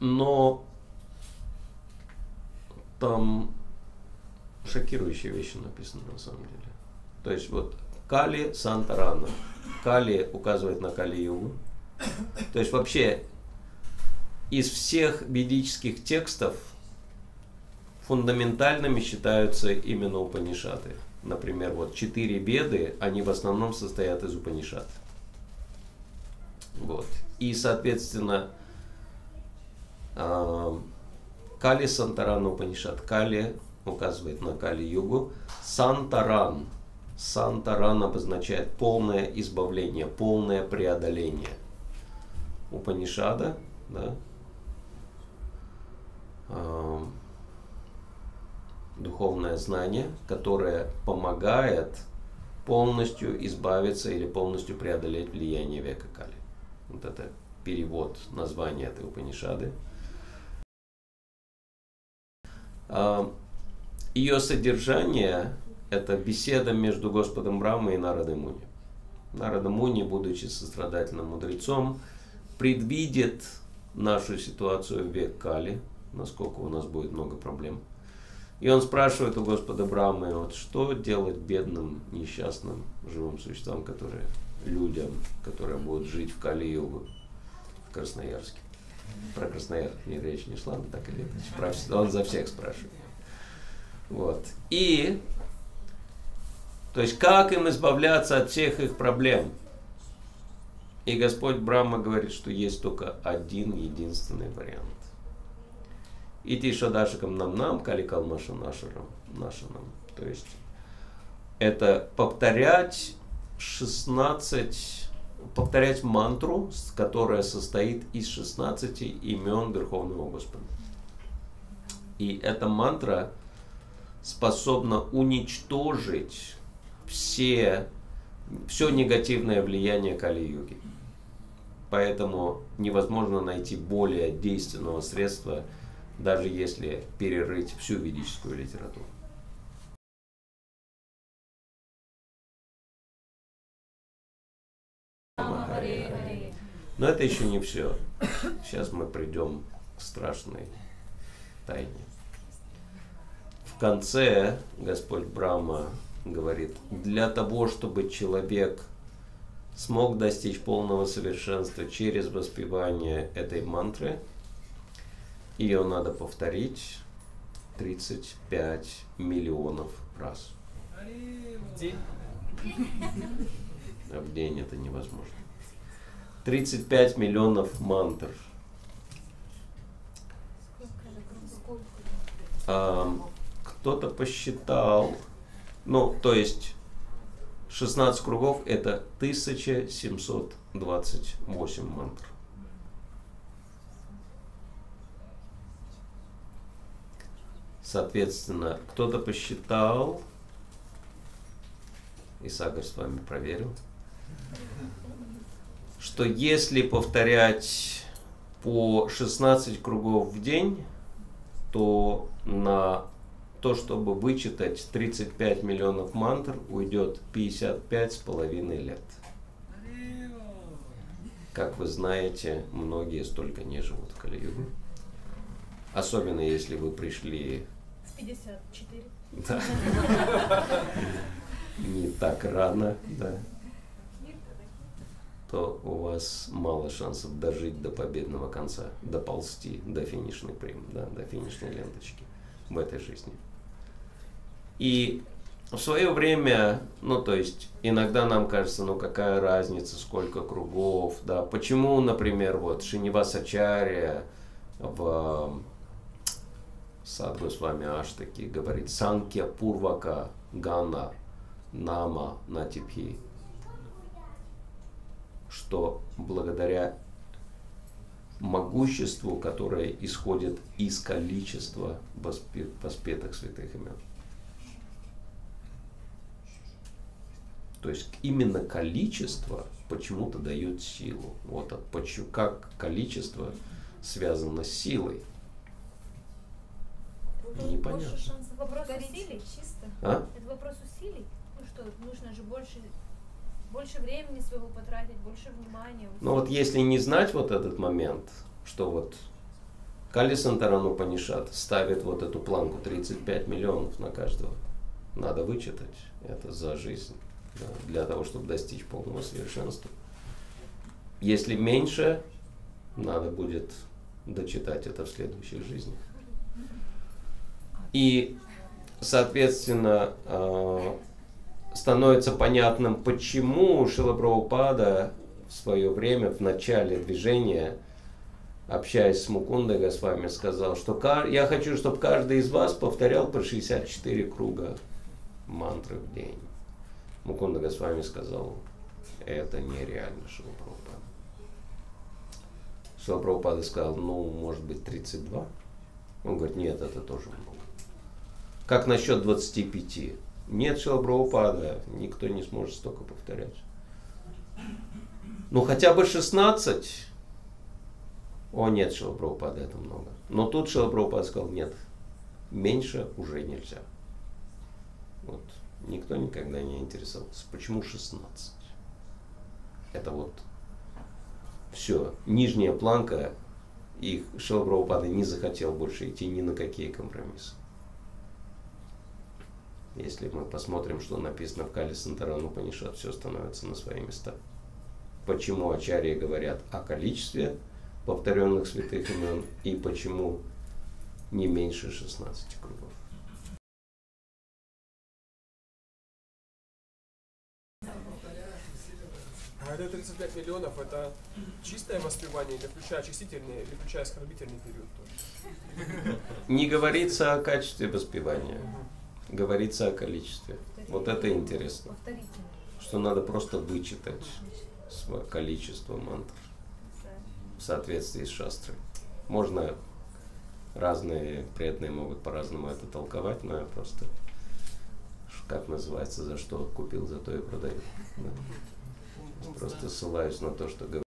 Но там шокирующие вещи написаны на самом деле. То есть вот Кали Сантарана. Кали указывает на Кали-югу. То есть вообще из всех ведических текстов фундаментальными считаются именно Упанишаты. Например, вот четыре беды, они в основном состоят из Упанишат. Вот. И, соответственно, Кали Сантарана Упанишат. Кали указывает на Кали-югу. Сантаран. Сантаран обозначает полное избавление, полное преодоление. Упанишада, да, духовное знание, которое помогает полностью избавиться или полностью преодолеть влияние века Кали. Вот это перевод названия этой Упанишады. Ее содержание – это беседа между Господом Брамой и Народой Муни. Народа Муни, будучи сострадательным мудрецом, предвидит нашу ситуацию в век Кали, насколько у нас будет много проблем. И он спрашивает у Господа Брамы, вот что делать бедным, несчастным живым существам, которые людям, которые будут жить в Кали-Югу, в Красноярске. Про Красноярск не речь не шла, но так или иначе. Он за всех спрашивает. Вот. И, то есть, как им избавляться от всех их проблем? И Господь Брахма говорит, что есть только один единственный вариант. Идти шадашикам нам нам, каликал маша нашарам, нашанам. То есть, это повторять 16, повторять мантру, которая состоит из 16 имен Верховного Господа. И эта мантра способна уничтожить все, все негативное влияние Кали-юги. Поэтому невозможно найти более действенного средства, даже если перерыть всю ведическую литературу. Но это еще не все. Сейчас мы придем к страшной тайне в конце Господь Брама говорит, для того, чтобы человек смог достичь полного совершенства через воспевание этой мантры, ее надо повторить 35 миллионов раз. В день? А в день это невозможно. 35 миллионов мантр. А, кто-то посчитал, ну, то есть 16 кругов это 1728 мантр. Соответственно, кто-то посчитал, и Сагар с вами проверил, что если повторять по 16 кругов в день, то на то, чтобы вычитать 35 миллионов мантр, уйдет 55 с половиной лет. Как вы знаете, многие столько не живут в Кали-югу. Особенно если вы пришли... В 54. Да. Не так рано, да. То у вас мало шансов дожить до победного конца, доползти до финишной прем, да, до финишной ленточки в этой жизни. И в свое время, ну то есть иногда нам кажется, ну какая разница, сколько кругов, да, почему, например, вот Шинивасачария в Садгу с вами Аштаки говорит Санкья Пурвака Гана Нама Натипхи, что благодаря могуществу, которое исходит из количества воспетых святых имен. То есть именно количество почему-то дает силу. Вот почему, как количество связано с силой. Непонятно. Вопрос усилий чисто. А? Это вопрос усилий. Ну что, нужно же больше, больше времени своего потратить, больше внимания. Ну вот если не знать вот этот момент, что вот Калисантарану Панишат ставит вот эту планку 35 миллионов на каждого. Надо вычитать это за жизнь да, для того, чтобы достичь полного совершенства. Если меньше, надо будет дочитать это в следующих жизнях. И, соответственно, э, становится понятным, почему Шила Прабхупада в свое время, в начале движения, общаясь с Мукундой Госвами, сказал, что я хочу, чтобы каждый из вас повторял по 64 круга мантры в день. Мукунда Госвами сказал, это нереально, Шила Прабхупада. Шила Прабхупада сказал, ну, может быть, 32. Он говорит, нет, это тоже много. Как насчет 25? Нет Шила Прабхупада, никто не сможет столько повторять. Ну, хотя бы 16. О, нет, Шила Прабхупада, это много. Но тут Шила Прабхупада сказал, нет, меньше уже нельзя. Вот. Никто никогда не интересовался. Почему 16? Это вот все. Нижняя планка, и Шила Прабхупада не захотел больше идти ни на какие компромиссы. Если мы посмотрим, что написано в Кали Сантарану Панишат, все становится на свои места. Почему Ачарьи говорят о количестве повторенных святых имен и почему не меньше 16 кругов. А это 35 миллионов, это чистое воспевание или включая очистительный, или включая оскорбительный период тоже? Не говорится о качестве воспевания, говорится о количестве. Вот это интересно. Что надо просто вычитать количество мантр в соответствии с шастрой. Можно разные преданные могут по-разному это толковать, но я просто, как называется, за что купил, за то и продаю. Да. Просто ссылаюсь на то, что говорю.